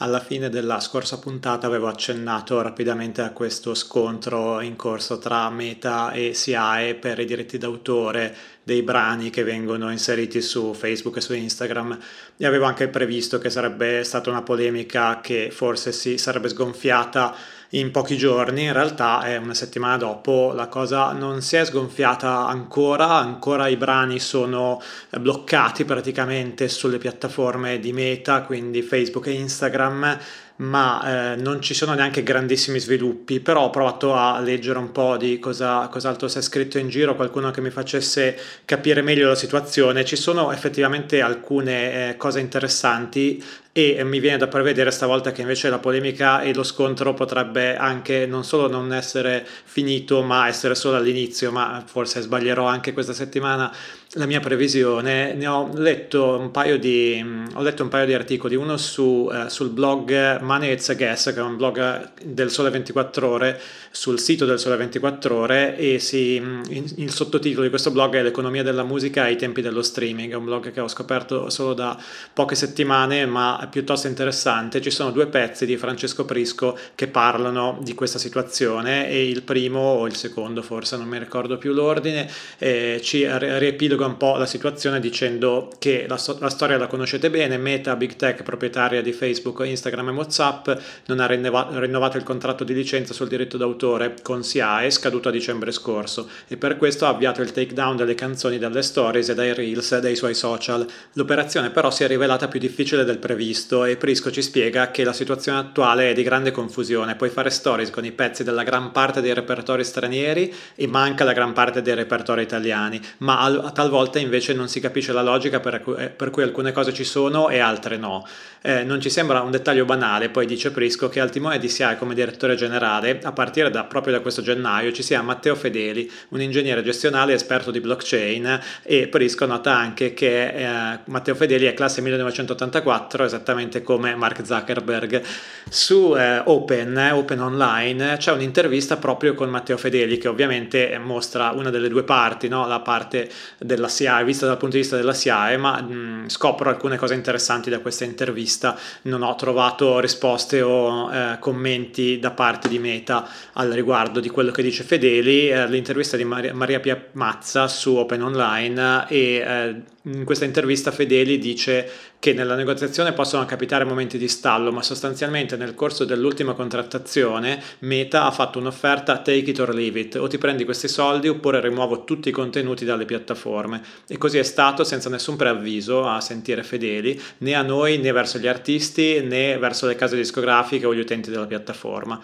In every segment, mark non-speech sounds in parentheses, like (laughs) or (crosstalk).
Alla fine della scorsa puntata avevo accennato rapidamente a questo scontro in corso tra Meta e SIAE per i diritti d'autore dei brani che vengono inseriti su Facebook e su Instagram. E avevo anche previsto che sarebbe stata una polemica che forse si sarebbe sgonfiata in pochi giorni, in realtà è una settimana dopo la cosa non si è sgonfiata ancora, ancora i brani sono bloccati praticamente sulle piattaforme di Meta, quindi Facebook e Instagram ma eh, non ci sono neanche grandissimi sviluppi, però ho provato a leggere un po' di cosa, cos'altro si è scritto in giro, qualcuno che mi facesse capire meglio la situazione. Ci sono effettivamente alcune eh, cose interessanti e mi viene da prevedere stavolta che invece la polemica e lo scontro potrebbe anche non solo non essere finito ma essere solo all'inizio, ma forse sbaglierò anche questa settimana la mia previsione. Ne ho letto un paio di, un paio di articoli, uno su, eh, sul blog Money It's a Guess, che è un blog del Sole 24 Ore, sul sito del Sole 24 Ore e si, il sottotitolo di questo blog è L'economia della musica ai tempi dello streaming, è un blog che ho scoperto solo da poche settimane ma piuttosto interessante. Ci sono due pezzi di Francesco Prisco che parlano di questa situazione e il primo o il secondo forse, non mi ricordo più l'ordine, eh, ci riepiloga un po' la situazione dicendo che la, la, storia la conoscete bene, Meta, Big Tech, proprietaria di Facebook, Instagram e Whatsapp, non ha rinnovato, rinnovato il contratto di licenza sul diritto d'autore con SIAE, scaduto a dicembre scorso, e per questo ha avviato il takedown delle canzoni dalle stories e dai reels dei suoi social. L'operazione però si è rivelata più difficile del previsto visto e Prisco ci spiega che la situazione attuale è di grande confusione, puoi fare stories con i pezzi della gran parte dei repertori stranieri e manca la gran parte dei repertori italiani, ma a talvolta invece non si capisce la logica per cui, eh, per cui alcune cose ci sono e altre no. Eh, non ci sembra un dettaglio banale, poi dice Prisco che al timone di SIAE come direttore generale, a partire da, proprio da questo gennaio, ci sia Matteo Fedeli, un ingegnere gestionale esperto di blockchain e Prisco nota anche che eh, Matteo Fedeli è classe 1984, esattamente esattamente come Mark Zuckerberg. Su eh, Open, eh, Open Online, c'è un'intervista proprio con Matteo Fedeli che ovviamente mostra una delle due parti, no? la parte della SIAE, vista dal punto di vista della SIAE, ma mh, scopro alcune cose interessanti da questa intervista. Non ho trovato risposte o eh, commenti da parte di Meta al riguardo di quello che dice Fedeli. Eh, l'intervista di Maria, Maria Pia Mazza su Open Online e eh, in questa intervista Fedeli dice che nella negoziazione possono capitare momenti di stallo, ma sostanzialmente nel corso dell'ultima contrattazione Meta ha fatto un'offerta take it or leave it, o ti prendi questi soldi oppure rimuovo tutti i contenuti dalle piattaforme. E così è stato senza nessun preavviso a sentire Fedeli, né a noi né verso gli artisti né verso le case discografiche o gli utenti della piattaforma.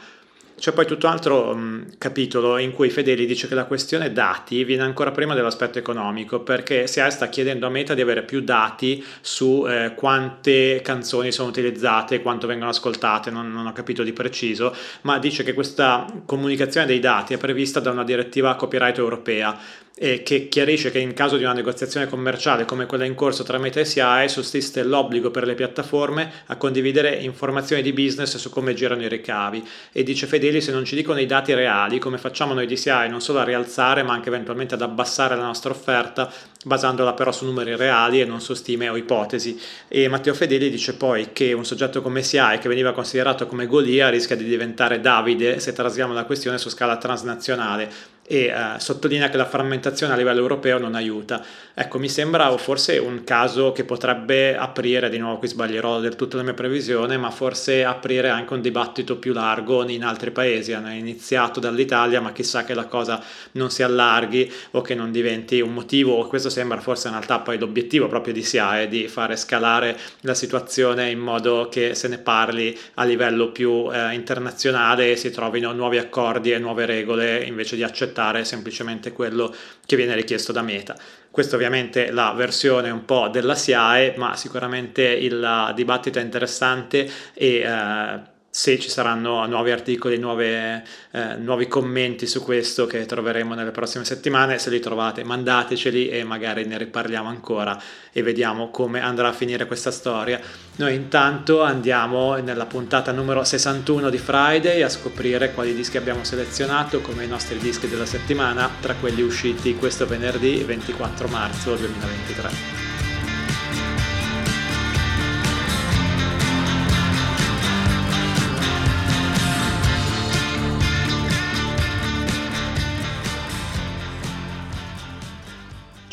C'è poi tutto un altro um, capitolo in cui Fedeli dice che la questione dati viene ancora prima dell'aspetto economico perché SEA sta chiedendo a Meta di avere più dati su eh, quante canzoni sono utilizzate, quanto vengono ascoltate, non, non, ho capito di preciso, ma dice che questa comunicazione dei dati è prevista da una direttiva copyright europea e che chiarisce che in caso di una negoziazione commerciale come quella in corso tra Meta e SIAE sussiste l'obbligo per le piattaforme a condividere informazioni di business su come girano i ricavi. E dice Fedeli se non ci dicono i dati reali come facciamo noi di SIAE non solo a rialzare ma anche eventualmente ad abbassare la nostra offerta basandola però su numeri reali e non su stime o ipotesi. E Matteo Fedeli dice poi che un soggetto come SIAE che veniva considerato come Golia rischia di diventare Davide se trasiamo la questione su scala transnazionale e uh, sottolinea che la frammentazione a livello europeo non aiuta. Ecco, mi sembra forse un caso che potrebbe aprire, di nuovo qui sbaglierò del tutto la mia previsione, ma forse aprire anche un dibattito più largo in altri paesi. Hanno iniziato dall'Italia, ma chissà che la cosa non si allarghi o che non diventi un motivo, questo sembra forse in realtà poi l'obiettivo proprio di SIAE, di fare scalare la situazione in modo che se ne parli a livello più eh, internazionale e si trovino nuovi accordi e nuove regole invece di accettare accettare semplicemente quello che viene richiesto da Meta. Questa ovviamente è la versione un po' della SIAE, ma sicuramente il dibattito è interessante e eh, se ci saranno nuovi articoli, nuove, eh, nuovi commenti su questo che troveremo nelle prossime settimane, se li trovate mandateceli e magari ne riparliamo ancora e vediamo come andrà a finire questa storia. Noi intanto andiamo nella puntata numero 61 di Friday a scoprire quali dischi abbiamo selezionato come i nostri dischi della settimana tra quelli usciti questo venerdì 24 marzo 2023.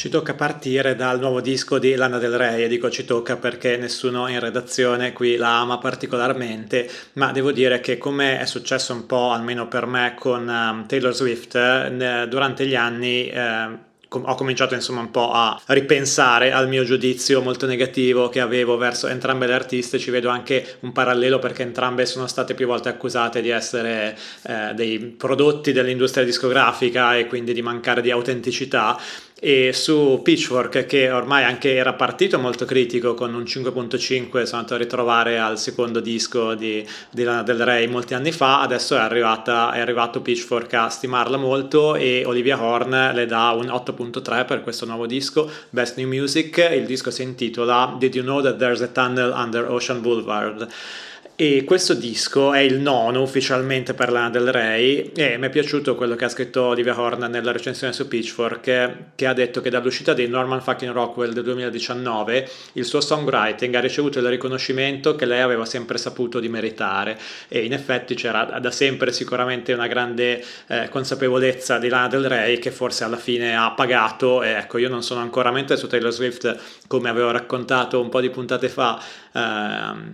Ci tocca partire dal nuovo disco di Lana Del Rey e dico ci tocca perché nessuno in redazione qui la ama particolarmente, ma devo dire che come è successo un po' almeno per me con um, Taylor Swift, eh, durante gli anni eh, ho cominciato insomma un po' a ripensare al mio giudizio molto negativo che avevo verso entrambe le artiste, ci vedo anche un parallelo perché entrambe sono state più volte accusate di essere eh, dei prodotti dell'industria discografica e quindi di mancare di autenticità e su Pitchfork che ormai anche era partito molto critico con un 5.5 sono andato a ritrovare al secondo disco di, di Lana Del Rey molti anni fa adesso è, arrivata, è arrivato Pitchfork a stimarla molto e Olivia Horn le dà un 8.3 per questo nuovo disco Best New Music. Il disco si intitola Did You Know That There's a Tunnel Under Ocean Boulevard e questo disco è il nono ufficialmente per Lana Del Rey e mi è piaciuto quello che ha scritto Olivia Horn nella recensione su Pitchfork che ha detto che dall'uscita di Norman fucking Rockwell del 2019 il suo songwriting ha ricevuto il riconoscimento che lei aveva sempre saputo di meritare e in effetti c'era da sempre sicuramente una grande eh, consapevolezza di Lana Del Rey che forse alla fine ha pagato e ecco io non sono ancora mente su Taylor Swift come avevo raccontato un po' di puntate fa eh,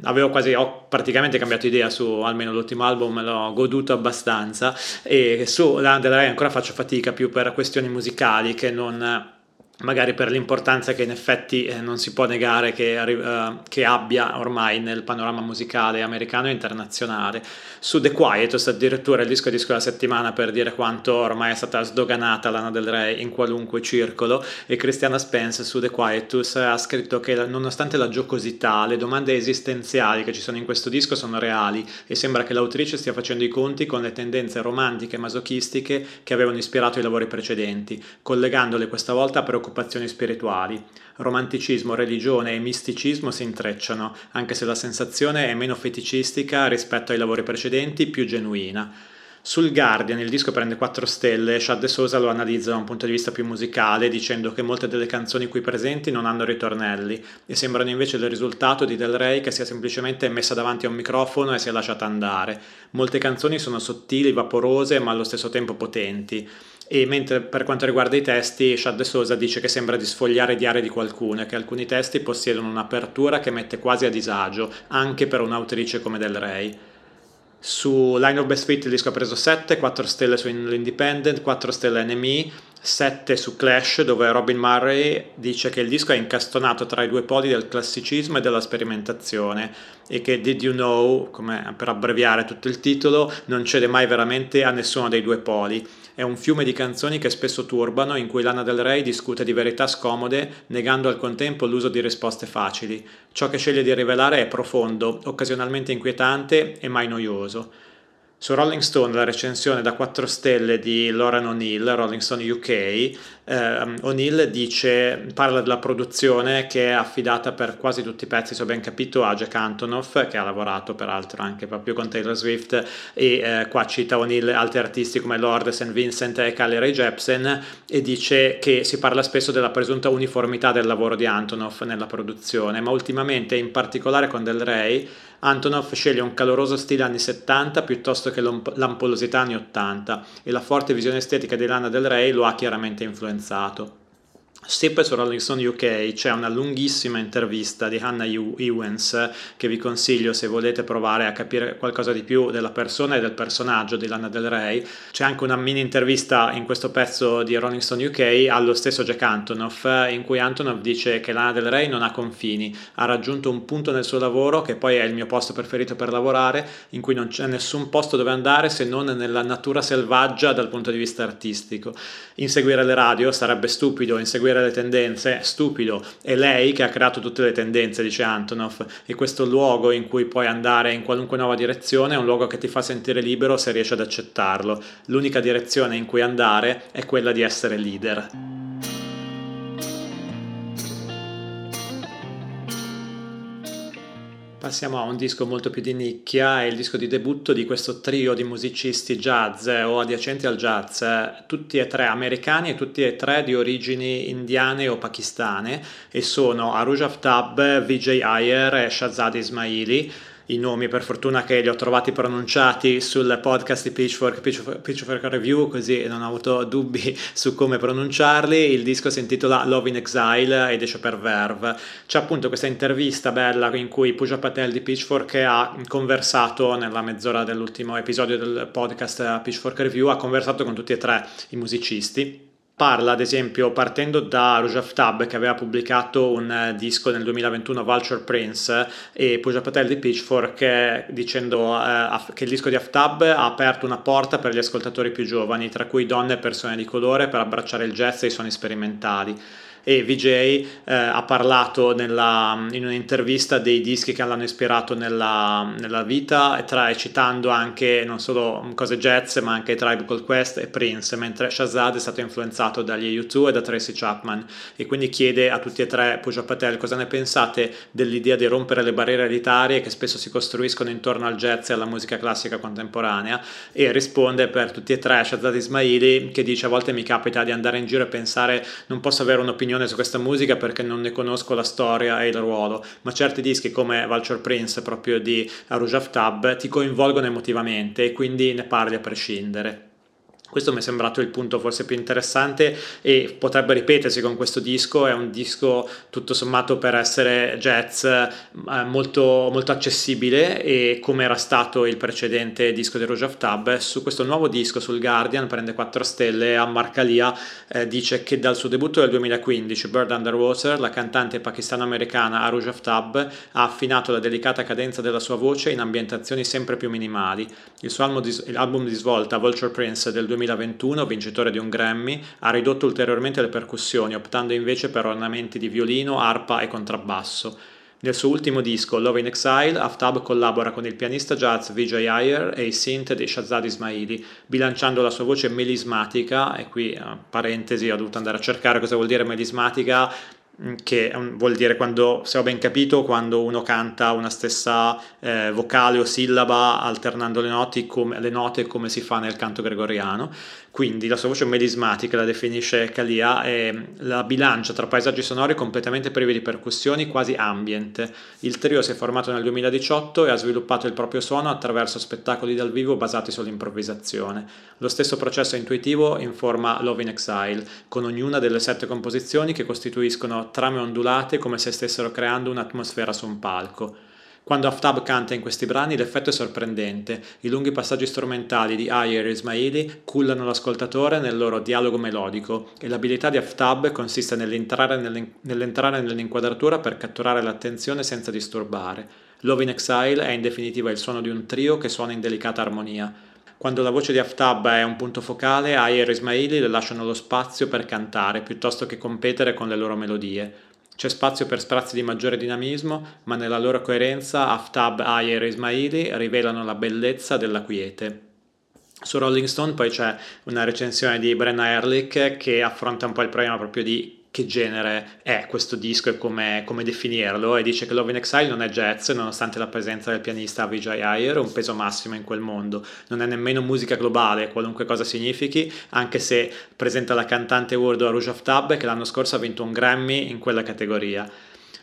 avevo quasi ho praticamente cambiato idea su almeno l'ultimo album l'ho goduto abbastanza e su Lana Del Rey ancora faccio fatica più per questioni musicali che non magari per l'importanza che in effetti eh, non si può negare che, uh, che, abbia ormai nel panorama musicale americano e internazionale. Su The Quietus addirittura il disco disco della settimana per dire quanto ormai è stata sdoganata Lana Del Rey in qualunque circolo e Christiana Spence su The Quietus ha scritto che nonostante la giocosità, le domande esistenziali che ci sono in questo disco sono reali e sembra che l'autrice stia facendo i conti con le tendenze romantiche e masochistiche che avevano ispirato i lavori precedenti, collegandole questa volta a preoccupazioni preoccupazioni spirituali. Romanticismo, religione e misticismo si intrecciano, anche se la sensazione è meno feticistica rispetto ai lavori precedenti, più genuina. Sul Guardian il disco prende 4 stelle, Shad De Sosa lo analizza da un punto di vista più musicale dicendo che molte delle canzoni qui presenti non hanno ritornelli e sembrano invece il risultato di Del Rey che si è semplicemente messa davanti a un microfono e si è lasciata andare. Molte canzoni sono sottili, vaporose ma allo stesso tempo potenti e mentre per quanto riguarda i testi Shad De Sosa dice che sembra di sfogliare diarie di qualcuno e che alcuni testi possiedono un'apertura che mette quasi a disagio anche per un'autrice come Del Rey. Su Line of Best Fit il disco ha preso 7, 4 stelle su Independent, 4 stelle NME, 7 su Clash dove Robin Murray dice che il disco è incastonato tra i due poli del classicismo e della sperimentazione e che Did You Know, come per abbreviare tutto il titolo, non cede mai veramente a nessuno dei due poli è un fiume di canzoni che spesso turbano, in cui Lana Del Rey discute di verità scomode, negando al contempo l'uso di risposte facili. Ciò che sceglie di rivelare è profondo, occasionalmente inquietante e mai noioso. Su Rolling Stone, la recensione da 4 stelle di Lauren O'Neill, Rolling Stone UK, eh, O'Neill dice, parla della produzione che è affidata per quasi tutti i pezzi, se ho ben capito, a Jack Antonoff, che ha lavorato peraltro anche proprio con Taylor Swift, e eh, qua cita O'Neill altri artisti come Lord, St. Vincent e Kylie Ray Jepsen, e dice che si parla spesso della presunta uniformità del lavoro di Antonoff nella produzione, ma ultimamente, in particolare con Del Rey, Antonov sceglie un caloroso stile anni 70 piuttosto che l'ampolosità anni 80 e la forte visione estetica di Lana Del Rey lo ha chiaramente influenzato fidanzato. Sempre su Rolling Stone UK c'è una lunghissima intervista di Hannah Ewens che vi consiglio se volete provare a capire qualcosa di più della persona e del personaggio di Lana Del Rey. C'è anche una mini intervista in questo pezzo di Rolling Stone UK allo stesso Jack Antonoff in cui Antonoff dice che Lana Del Rey non ha confini, ha raggiunto un punto nel suo lavoro che poi è il mio posto preferito per lavorare in cui non c'è nessun posto dove andare se non nella natura selvaggia dal punto di vista artistico. Inseguire le radio sarebbe stupido, inseguire le tendenze, stupido, è lei che ha creato tutte le tendenze, dice Antonov, e questo luogo in cui puoi andare in qualunque nuova direzione è un luogo che ti fa sentire libero se riesci ad accettarlo. L'unica direzione in cui andare è quella di essere leader. Passiamo a un disco molto più di nicchia, è il disco di debutto di questo trio di musicisti jazz o adiacenti al jazz, tutti e tre americani e tutti e tre di origini indiane o pakistane e sono Aruj Aftab, Vijay Iyer e Shazad Ismaili i nomi per fortuna che li ho trovati pronunciati sul podcast di Pitchfork, Pitchfork, Pitchfork Review, così non ho avuto dubbi (laughs) su come pronunciarli. Il disco si intitola Love in Exile ed esce per Verve. C'è appunto questa intervista bella in cui Puja Patel di Pitchfork ha conversato nella mezz'ora dell'ultimo episodio del podcast Pitchfork Review, ha conversato con tutti e tre i musicisti parla ad esempio partendo da Rouge Aftab che aveva pubblicato un eh, disco nel 2021 Vulture Prince e Pooja Patel di Pitchfork eh, dicendo eh, che il disco di Aftab ha aperto una porta per gli ascoltatori più giovani tra cui donne e persone di colore per abbracciare il jazz e i suoni sperimentali e VJ eh, ha parlato nella, in un'intervista dei dischi che l'hanno ispirato nella, nella vita, tra, citando anche non solo cose jazz ma anche Tribe Called Quest e Prince, mentre Shazad è stato influenzato dagli U2 e da Tracy Chapman. E quindi chiede a tutti e tre, Puja Patel, cosa ne pensate dell'idea di rompere le barriere elitarie che spesso si costruiscono intorno al jazz e alla musica classica contemporanea? E risponde per tutti e tre Shazad Ismaili che dice a volte mi capita di andare in giro e pensare non posso avere un'opinione opinione su questa musica perché non ne conosco la storia e il ruolo, ma certi dischi come Vulture Prince proprio di Aruj Aftab ti coinvolgono emotivamente e quindi ne parli a prescindere. Questo mi è sembrato il punto forse più interessante e potrebbe ripetersi con questo disco, è un disco tutto sommato per essere jazz eh, molto, molto accessibile e come era stato il precedente disco di Rouge of Tab, su questo nuovo disco sul Guardian prende 4 stelle, a Marcalia eh, dice che dal suo debutto del 2015 Bird Underwater la cantante pakistano-americana Aruj Aftab ha affinato la delicata cadenza della sua voce in ambientazioni sempre più minimali. Il suo album di, album di svolta Vulture Prince del 2015 2021, vincitore di un Grammy, ha ridotto ulteriormente le percussioni, optando invece per ornamenti di violino, arpa e contrabbasso. Nel suo ultimo disco, Love in Exile, Aftab collabora con il pianista jazz Vijay Iyer e i synth di Shazad Ismaili, bilanciando la sua voce melismatica, e qui, eh, parentesi, ho dovuto andare a cercare cosa vuol dire melismatica, che vuol dire quando, se ho ben capito, quando uno canta una stessa eh, vocale o sillaba alternando le note, come, le note come si fa nel canto gregoriano. Quindi la sua voce melismatica la definisce Kalia e la bilancia tra paesaggi sonori completamente privi di percussioni, quasi ambient. Il trio si è formato nel 2018 e ha sviluppato il proprio suono attraverso spettacoli dal vivo basati sull'improvvisazione. Lo stesso processo intuitivo informa Love in Exile, con ognuna delle sette composizioni che costituiscono trame ondulate come se stessero creando un'atmosfera su un palco. Quando Aftab canta in questi brani l'effetto è sorprendente, i lunghi passaggi strumentali di Ayer e Ismaili cullano l'ascoltatore nel loro dialogo melodico e l'abilità di Aftab consiste nell'entrare, nell'entrare nell'inquadratura per catturare l'attenzione senza disturbare. Love in Exile è in definitiva il suono di un trio che suona in delicata armonia. Quando la voce di Aftab è un punto focale, Ayer e Ismaili le lasciano lo spazio per cantare piuttosto che competere con le loro melodie. C'è spazio per sprazzi di maggiore dinamismo, ma nella loro coerenza Aftab, Ayer e Ismaili rivelano la bellezza della quiete. Su Rolling Stone poi c'è una recensione di Brenna Ehrlich che affronta un po' il problema proprio di che genere è questo disco e come, come, definirlo e dice che Love in Exile non è jazz nonostante la presenza del pianista Vijay Iyer, un peso massimo in quel mondo, non è nemmeno musica globale, qualunque cosa significhi, anche se presenta la cantante Urdu Aruj Aftab che l'anno scorso ha vinto un Grammy in quella categoria.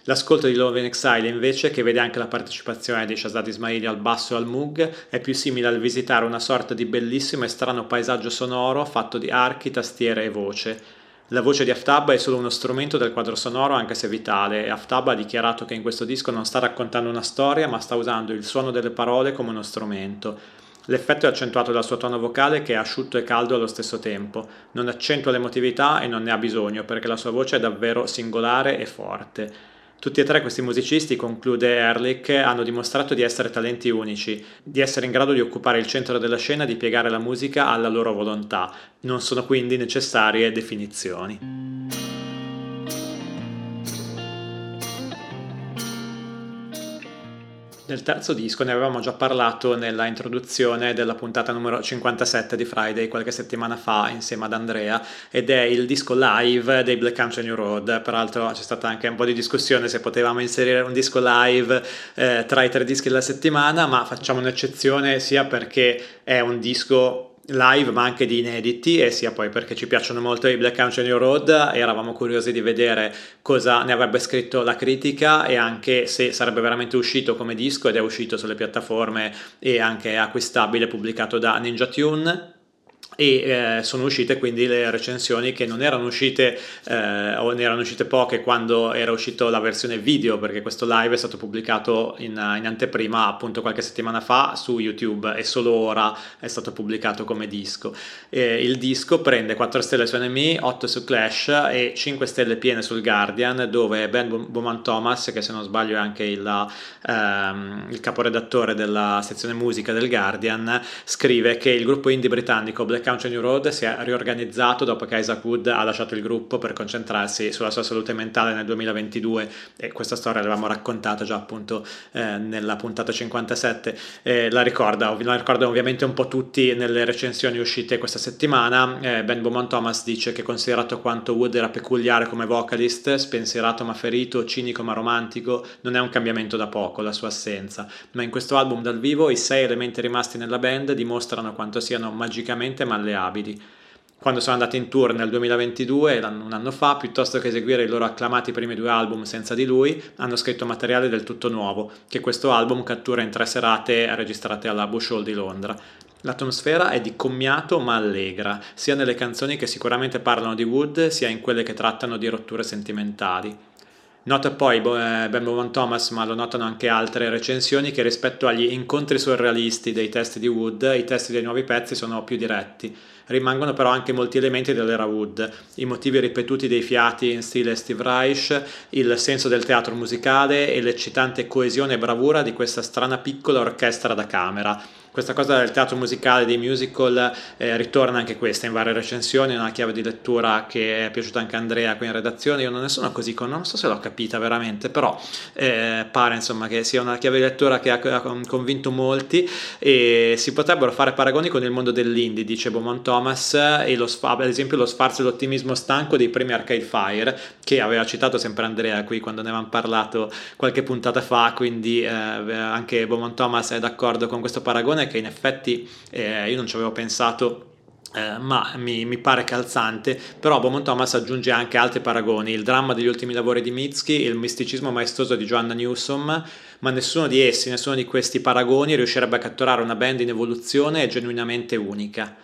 L'ascolto di Love in Exile invece, che vede anche la partecipazione di Shazad Ismaili al basso e al Moog, è più simile al visitare una sorta di bellissimo e strano paesaggio sonoro fatto di archi, tastiere e voce. La voce di Aftab è solo uno strumento del quadro sonoro anche se vitale e Aftab ha dichiarato che in questo disco non sta raccontando una storia ma sta usando il suono delle parole come uno strumento. L'effetto è accentuato dal suo tono vocale che è asciutto e caldo allo stesso tempo, non accentua l'emotività e non ne ha bisogno perché la sua voce è davvero singolare e forte. Tutti e tre questi musicisti, conclude Ehrlich, hanno dimostrato di essere talenti unici, di essere in grado di occupare il centro della scena e di piegare la musica alla loro volontà. Non sono quindi necessarie definizioni. Del terzo disco ne avevamo già parlato nella introduzione della puntata numero 57 di Friday qualche settimana fa insieme ad Andrea ed è il disco live dei Black Country New Road. Peraltro c'è stata anche un po' di discussione se potevamo inserire un disco live eh, tra i tre dischi della settimana, ma facciamo un'eccezione sia perché è un disco live ma anche di inediti e sia poi perché ci piacciono molto i Black Country New Road eravamo curiosi di vedere cosa ne avrebbe scritto la critica e anche se sarebbe veramente uscito come disco ed è uscito sulle piattaforme e anche acquistabile pubblicato da Ninja Tune e eh, sono uscite quindi le recensioni che non erano uscite eh, o ne erano uscite poche quando era uscita la versione video perché questo live è stato pubblicato in, in, anteprima appunto qualche settimana fa su YouTube e solo ora è stato pubblicato come disco. E il disco prende 4 stelle su NME 8 su Clash e 5 stelle piene sul Guardian dove Ben Bowman Thomas che se non sbaglio è anche il, ehm, il caporedattore della sezione musica del Guardian scrive che il gruppo indie britannico Black Country New Road si è riorganizzato dopo che Isaac Wood ha lasciato il gruppo per concentrarsi sulla sua salute mentale nel 2022 e questa storia l'avevamo raccontata già appunto eh, nella puntata 57 eh, la, ricorda, la ricordano ovviamente un po' tutti nelle recensioni uscite questa settimana. Eh, Ben Beaumont Thomas dice che considerato quanto Wood era peculiare come vocalist spensierato ma ferito, cinico ma romantico non è un cambiamento da poco la sua assenza. Ma in questo album dal vivo i sei elementi rimasti nella band dimostrano quanto siano magicamente malleabili. Quando sono andati in tour nel 2022, un anno fa, piuttosto che eseguire i loro acclamati primi due album senza di lui, hanno scritto materiale del tutto nuovo, che questo album cattura in tre serate registrate alla Bush Hall di Londra. L'atmosfera è di commiato ma allegra, sia nelle canzoni che sicuramente parlano di Wood, sia in quelle che trattano di rotture sentimentali. Nota poi eh, Ben Bowman Thomas, ma lo notano anche altre recensioni, che rispetto agli incontri surrealisti dei testi di Wood, i testi dei nuovi pezzi sono più diretti. Rimangono però anche molti elementi dell'era Wood, i motivi ripetuti dei fiati in stile Steve Reich, il senso del teatro musicale e l'eccitante coesione e bravura di questa strana piccola orchestra da camera questa cosa del teatro musicale, dei musical, eh, ritorna anche questa in varie recensioni, una chiave di lettura che è piaciuta anche a Andrea qui in redazione, io non ne sono così, con, non so se l'ho capita veramente, però eh, pare insomma che sia una chiave di lettura che ha, ha, convinto molti e si potrebbero fare paragoni con il mondo dell'indie, dice Beaumont Thomas, e lo, ad esempio lo sfarzo e l'ottimismo stanco dei primi Arcade Fire, che aveva citato sempre Andrea qui quando ne avevamo parlato qualche puntata fa, quindi eh, anche Beaumont Thomas è d'accordo con questo paragone che in effetti eh, io non ci avevo pensato eh, ma mi, mi, pare calzante, però Beaumont Thomas aggiunge anche altri paragoni, il dramma degli ultimi lavori di Mitski, il misticismo maestoso di Joanna Newsom, ma nessuno di essi, nessuno di questi paragoni riuscirebbe a catturare una band in evoluzione e genuinamente unica.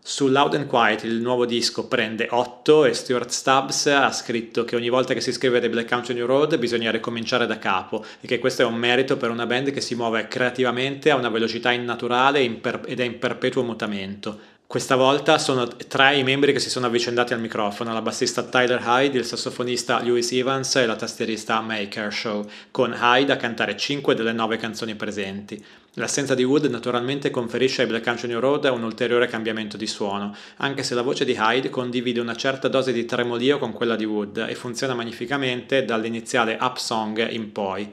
Su Loud and Quiet il nuovo disco prende 8 e Stuart Stubbs ha scritto che ogni volta che si scrive The Black Country New Road bisogna ricominciare da capo e che questo è un merito per una band che si muove creativamente a una velocità innaturale ed è in perpetuo mutamento. Questa volta sono tre i membri che si sono avvicendati al microfono, la bassista Tyler Hyde, il sassofonista Lewis Evans e la tastierista May Kershaw, con Hyde a cantare 5 delle 9 canzoni presenti. L'assenza di Wood naturalmente conferisce ai Black New Road un ulteriore cambiamento di suono, anche se la voce di Hyde condivide una certa dose di tremolio con quella di Wood e funziona magnificamente dall'iniziale up song in poi.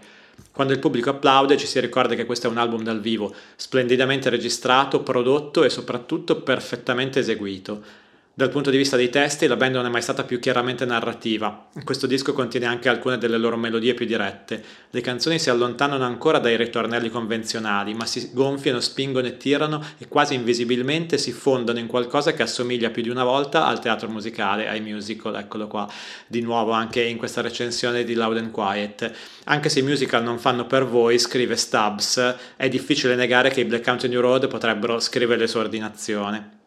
Quando il pubblico applaude ci si ricorda che questo è un album dal vivo, splendidamente registrato, prodotto e soprattutto perfettamente eseguito. Dal punto di vista dei testi, la band non è mai stata più chiaramente narrativa. Questo disco contiene anche alcune delle loro melodie più dirette. Le canzoni si allontanano ancora dai ritornelli convenzionali, ma si gonfiano, spingono e tirano e quasi invisibilmente si fondono in qualcosa che assomiglia più di una volta al teatro musicale, ai musical, eccolo qua, di nuovo anche in questa recensione di Loud and Quiet. Anche se i musical non fanno per voi, scrive Stubbs, è difficile negare che i Black Country New Road potrebbero scrivere le sue ordinazioni.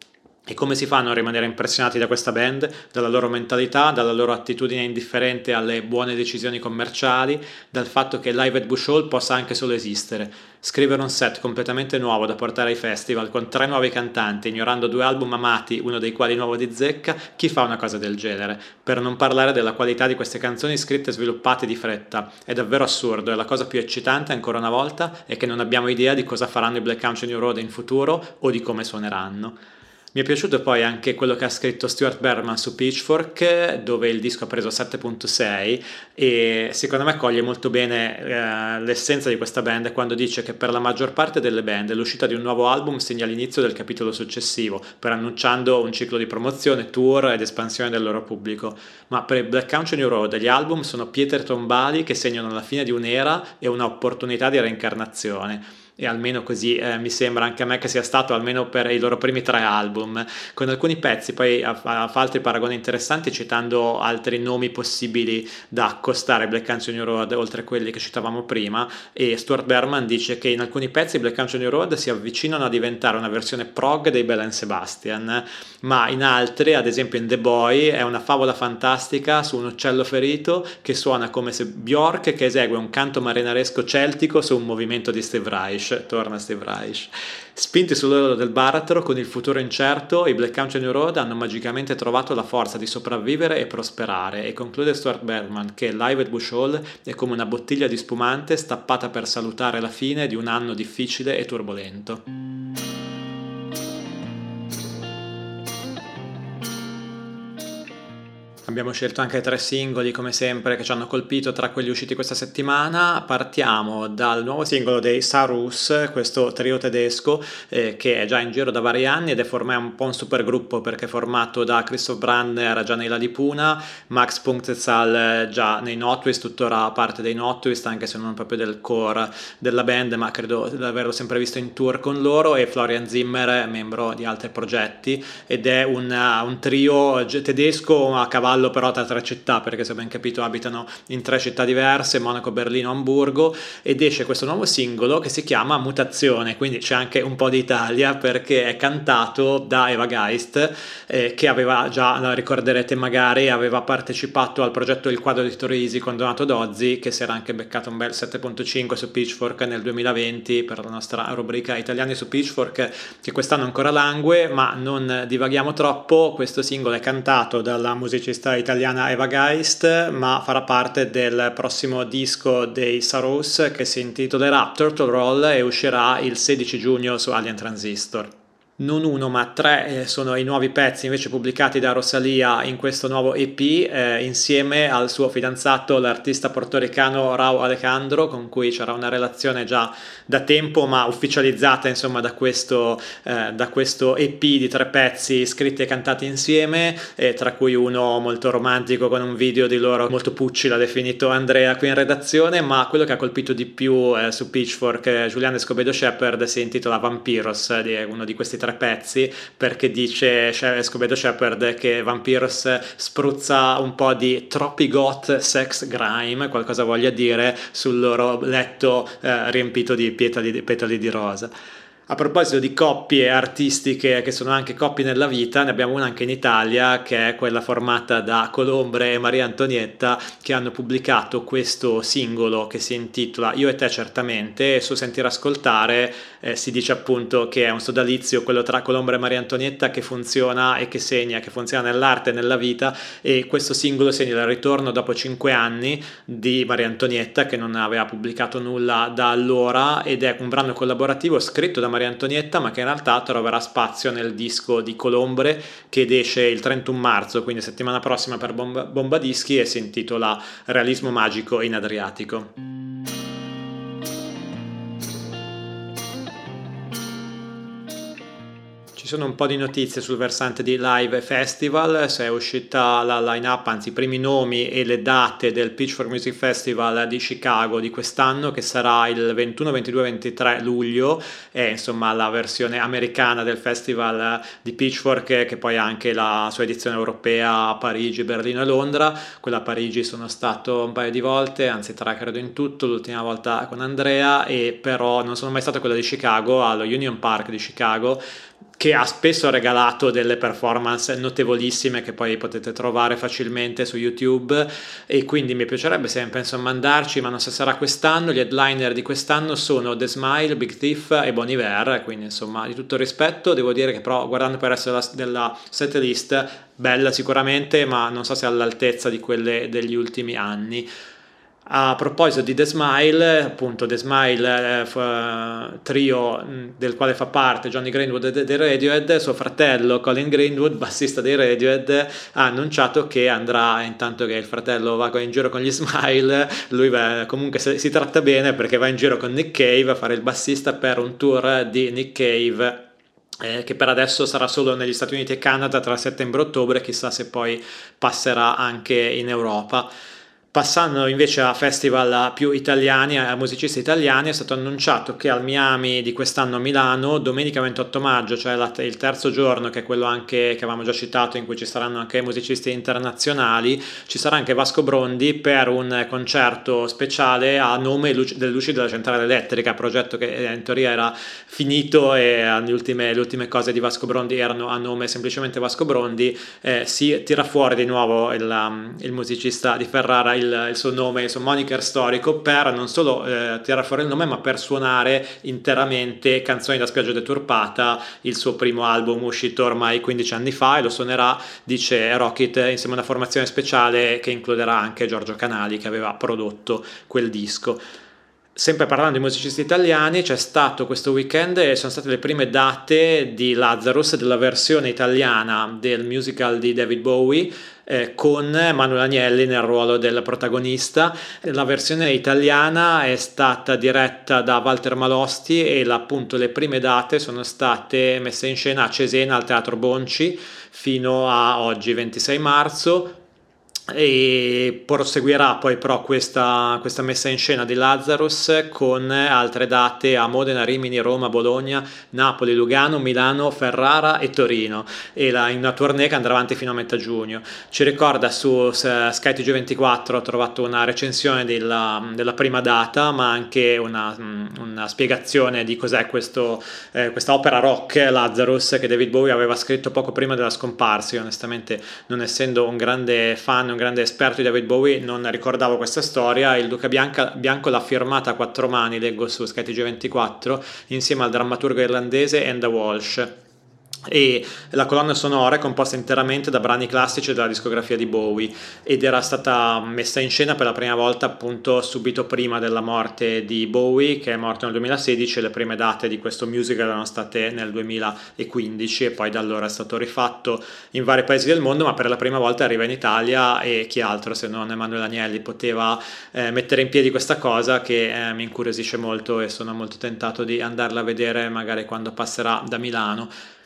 E come si fanno a rimanere impressionati da questa band, dalla loro mentalità, dalla loro attitudine indifferente alle buone decisioni commerciali, dal fatto che Live at Bush Hall possa anche solo esistere. Scrivere un set completamente nuovo da portare ai festival con tre nuovi cantanti, ignorando due album amati, uno dei quali nuovo di zecca, chi fa una cosa del genere? Per non parlare della qualità di queste canzoni scritte e sviluppate di fretta. È davvero assurdo e la cosa più eccitante ancora una volta è che non abbiamo idea di cosa faranno i Black Country New Road in futuro o di come suoneranno. Mi è piaciuto poi anche quello che ha scritto Stuart Berman su Pitchfork, dove il disco ha preso 7.6 e secondo me coglie molto bene eh, l'essenza di questa band quando dice che per la maggior parte delle band l'uscita di un nuovo album segna l'inizio del capitolo successivo, per annunciando un ciclo di promozione, tour ed espansione del loro pubblico. Ma per Black Country New Road gli album sono pietre tombali che segnano la fine di un'era e un'opportunità di reincarnazione e almeno così eh, mi sembra anche a me che sia stato almeno per i loro primi tre album, con alcuni pezzi poi fa altri paragoni interessanti citando altri nomi possibili da accostare. Black Country New Road oltre a quelli che citavamo prima. E Stuart Berman dice che in alcuni pezzi Black Country New Road si avvicinano a diventare una versione prog dei Belen Sebastian, ma in altri, ad esempio in The Boy, è una favola fantastica su un uccello ferito che suona come se Bjork che esegue un canto marinaresco celtico su un movimento di Steve Reich torna Steve Reich. Spinti sull'oro del baratro, con il futuro incerto, i Black Country New Road hanno magicamente trovato la forza di sopravvivere e prosperare e conclude Stuart Bergman che Live at Bush Hall è come una bottiglia di spumante stappata per salutare la fine di un anno difficile e turbolento. Abbiamo scelto anche tre singoli come sempre che ci hanno colpito tra quelli usciti questa settimana. Partiamo dal nuovo singolo dei Sarus, questo trio tedesco eh, che è già in giro da vari anni ed è ormai un po' un supergruppo perché è formato da Christoph Brandner già nei Ladipuna, Max Punktezal già nei Notwist, tuttora parte dei Notwist anche se non proprio del core della band ma credo di averlo sempre visto in tour con loro e Florian Zimmer, membro di altri progetti ed è un, un trio tedesco a cavallo cavallo però tra tre città, perché se ben capito abitano in tre città diverse, Monaco, Berlino, Hamburgo, ed esce questo nuovo singolo che si chiama Mutazione, quindi c'è anche un po' d'Italia perché è cantato da Eva Geist, eh, che aveva già, la ricorderete magari, aveva partecipato al progetto Il quadro di Torisi con Donato Dozzi, che si era anche beccato un bel 7.5 su Pitchfork nel 2020 per la nostra rubrica Italiani su Pitchfork, che quest'anno ancora langue, ma non divaghiamo troppo, questo singolo è cantato dalla musicista artista italiana Eva Geist, ma farà parte del prossimo disco dei Saros che si intitolerà Turtle Roll e uscirà il 16 giugno su Alien Transistor non uno ma tre eh, sono i nuovi pezzi invece pubblicati da Rosalia in questo nuovo EP eh, insieme al suo fidanzato l'artista portoricano Rao Alejandro con cui c'era una relazione già da tempo ma ufficializzata insomma da questo, eh, da questo EP di tre pezzi scritti e cantati insieme eh, tra cui uno molto romantico con un video di loro molto pucci l'ha definito Andrea qui in redazione ma quello che ha colpito di più eh, su Pitchfork eh, Julian Escobedo Shepard si intitola Vampiros uno di questi tre tre pezzi perché dice Escobedo Shepard che Vampiros spruzza un po' di troppi goth sex grime, qualcosa voglia dire, sul loro letto eh, riempito di petali, petali di rosa. A proposito di coppie artistiche che sono anche coppie nella vita, ne abbiamo una anche in Italia che è quella formata da Colombre e Maria Antonietta che hanno pubblicato questo singolo che si intitola Io e te certamente. E su Sentire Ascoltare eh, si dice appunto che è un sodalizio quello tra Colombre e Maria Antonietta che funziona e che segna, che funziona nell'arte e nella vita. E questo singolo segna il ritorno dopo cinque anni di Maria Antonietta che non aveva pubblicato nulla da allora ed è un brano collaborativo scritto da Maria Maria Antonietta, ma che in realtà troverà spazio nel disco di Colombre che esce il 31 marzo, quindi settimana prossima per Bomba, Bomba Dischi e si intitola Realismo magico in Adriatico. Sono un po' di notizie sul versante di live festival, se è uscita la line-up, anzi i primi nomi e le date del Pitchfork Music Festival di Chicago di quest'anno che sarà il 21, 22, 23 luglio, è insomma la versione americana del festival di Pitchfork che poi ha anche la sua edizione europea a Parigi, Berlino e Londra, quella a Parigi sono stato un paio di volte, anzi tre credo in tutto, l'ultima volta con Andrea e però non sono mai stato quella di Chicago, allo Union Park di Chicago che ha spesso regalato delle performance notevolissime che poi potete trovare facilmente su YouTube e quindi mi piacerebbe sempre insomma andarci ma non so se sarà quest'anno gli headliner di quest'anno sono The Smile, Big Thief e Bon Iver quindi insomma di tutto rispetto devo dire che però guardando per essere della, della set list bella sicuramente ma non so se all'altezza di quelle degli ultimi anni a proposito di The Smile, appunto The Smile eh, trio del quale fa parte Johnny Greenwood dei Radiohead, suo fratello Colin Greenwood, (laughs) bassista dei Radiohead, ha annunciato che andrà, intanto che il fratello va in giro con gli Smile, lui va, comunque si tratta bene perché va in giro con Nick Cave a fare il bassista per un tour di Nick Cave eh, che per adesso sarà solo negli Stati Uniti e Canada tra settembre e ottobre, chissà se poi passerà anche in Europa. Passando invece a festival più italiani, a musicisti italiani, è stato annunciato che al Miami di quest'anno a Milano, domenica 28 maggio, cioè il terzo giorno, che è quello anche che avevamo già citato, in cui ci saranno anche musicisti internazionali, ci sarà anche Vasco Brondi per un concerto speciale a nome del Luci della Centrale Elettrica, progetto che eh, in teoria era finito e le ultime, le ultime cose di Vasco Brondi erano a nome semplicemente Vasco Brondi, eh, si tira fuori di nuovo il, il musicista di Ferrara il, il, suo nome, il suo moniker storico per non solo eh, tirare fuori il nome ma per suonare interamente Canzoni da spiaggia deturpata, il suo primo album uscito ormai 15 anni fa e lo suonerà, dice Rocket, insieme a una formazione speciale che includerà anche Giorgio Canali che aveva prodotto quel disco. Sempre parlando di musicisti italiani, c'è stato questo weekend e sono state le prime date di Lazarus della versione italiana del musical di David Bowie eh, con Manuel Agnelli nel ruolo del protagonista. La versione italiana è stata diretta da Walter Malosti e appunto le prime date sono state messe in scena a Cesena al Teatro Bonci fino a oggi 26 marzo e proseguirà poi però questa, questa, messa in scena di Lazarus con altre date a Modena, Rimini, Roma, Bologna, Napoli, Lugano, Milano, Ferrara e Torino e la, in una tournée che andrà avanti fino a metà giugno. Ci ricorda su skytg 24 ho trovato una recensione della, della prima data ma anche una, una spiegazione di cos'è questo, eh, questa opera rock Lazarus che David Bowie aveva scritto poco prima della scomparsa. Io onestamente non essendo un grande fan, un grande esperto di David Bowie, non ricordavo questa storia. Il Duca Bianca, Bianco l'ha firmata a quattro mani, leggo su skytg 24 insieme al drammaturgo irlandese Enda Walsh e la colonna sonora è composta interamente da brani classici della discografia di Bowie ed era stata messa in scena per la prima volta appunto subito prima della morte di Bowie che è morto nel 2016 e le prime date di questo musical erano state nel 2015 e poi da allora è stato rifatto in vari paesi del mondo ma per la prima volta arriva in Italia e chi altro se non Emanuele Agnelli poteva eh, mettere in piedi questa cosa che eh, mi incuriosisce molto e sono molto tentato di andarla a vedere magari quando passerà da Milano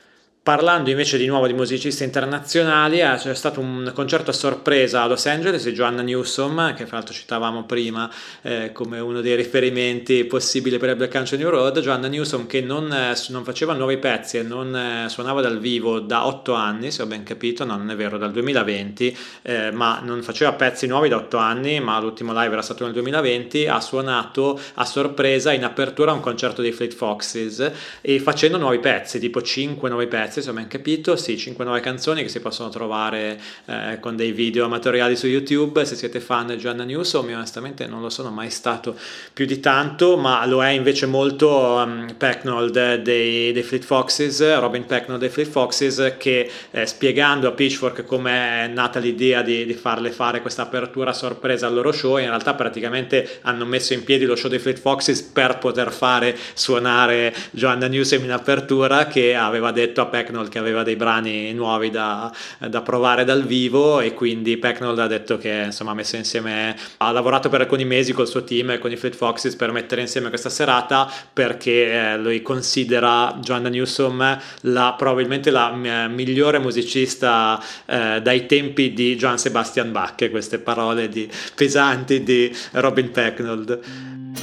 Parlando invece di nuovo di musicisti internazionali, eh, c'è stato un concerto a sorpresa a Los Angeles di Joanna Newsom, che fra l'altro citavamo prima eh, come uno dei riferimenti possibili per il Black Country New Road. Joanna Newsom che non, eh, non faceva nuovi pezzi e non eh, suonava dal vivo da otto anni, se ho ben capito, no non è vero, dal 2020, eh, ma non faceva pezzi nuovi da otto anni, ma l'ultimo live era stato nel 2020, ha suonato a sorpresa in apertura a un concerto dei Fleet Foxes e facendo nuovi pezzi, tipo cinque nuovi pezzi pezzi, se ho ben capito, sì, 5 nuove canzoni che si possono trovare eh, con dei video amatoriali su YouTube, se siete fan di Gianna Newsom, io onestamente non lo sono mai stato più di tanto, ma lo è invece molto um, Pecknold dei, dei Fleet Foxes, Robin Pecknold dei Fleet Foxes, che eh, spiegando a Pitchfork come è nata l'idea di, di farle fare questa apertura sorpresa al loro show, in realtà praticamente hanno messo in piedi lo show dei Fleet Foxes per poter fare suonare Joanna Newsom in apertura, che aveva detto a Pecknold Pecknold che aveva dei brani nuovi da, da, provare dal vivo e quindi Pecknold ha detto che insomma ha messo insieme ha lavorato per alcuni mesi col suo team e con i Fleet Foxes per mettere insieme questa serata perché eh, lui considera Joanna Newsom la, probabilmente la migliore musicista eh, dai tempi di Johann Sebastian Bach queste parole di, pesanti di Robin Pecknold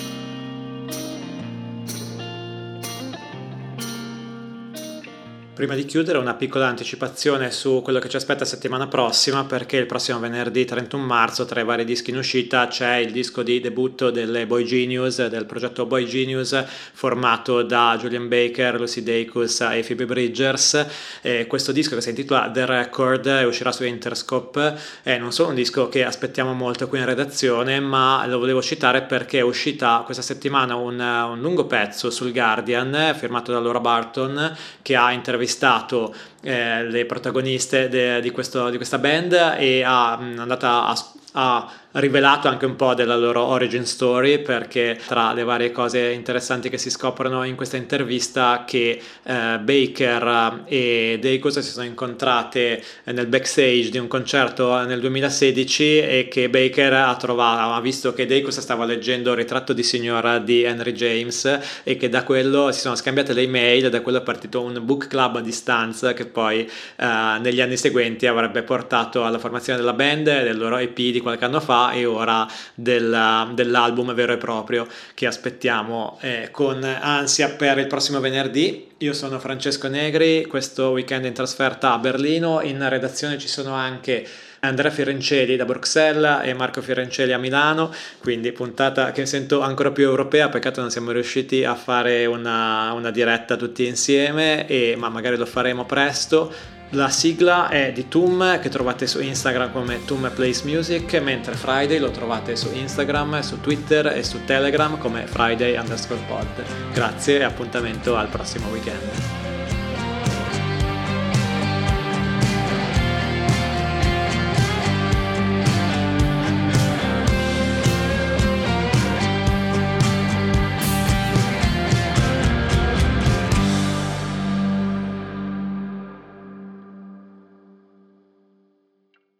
Prima di chiudere una piccola anticipazione su quello che ci aspetta settimana prossima perché il prossimo venerdì 31 marzo tra i vari dischi in uscita c'è il disco di debutto delle Boy Genius, del progetto Boy Genius formato da Julian Baker, Lucy Dacus e Phoebe Bridgers. E questo disco che si intitola The Record uscirà su Interscope è non solo un disco che aspettiamo molto qui in redazione ma lo volevo citare perché è uscita questa settimana un, un lungo pezzo sul Guardian firmato da Laura Barton che ha intervistato intervistato eh, le protagoniste de, di, questo, di, questa band e ha, è andata a, a rivelato anche un po' della loro origin story perché tra le varie cose interessanti che si scoprono in questa intervista che eh, Baker e Dacus si sono incontrate nel backstage di un concerto nel 2016 e che Baker ha trovato ha visto che Dacus stava leggendo il ritratto di signora di Henry James e che da quello si sono scambiate le email e da quello è partito un book club a distanza che poi eh, negli anni seguenti avrebbe portato alla formazione della band e del loro EP di qualche anno fa e ora del, dell'album vero e proprio che aspettiamo eh, con ansia per il prossimo venerdì. Io sono Francesco Negri, questo weekend in trasferta a Berlino, in redazione ci sono anche Andrea Fiorencelli da Bruxelles e Marco Fiorencelli a Milano, quindi puntata che sento ancora più europea, peccato non siamo riusciti a fare una, una diretta tutti insieme, e, ma magari lo faremo presto. La sigla è di Tum che trovate su Instagram come Tum Plays Music, mentre Friday lo trovate su Instagram, su Twitter e su Telegram come Friday underscore pod. Grazie e appuntamento al prossimo weekend.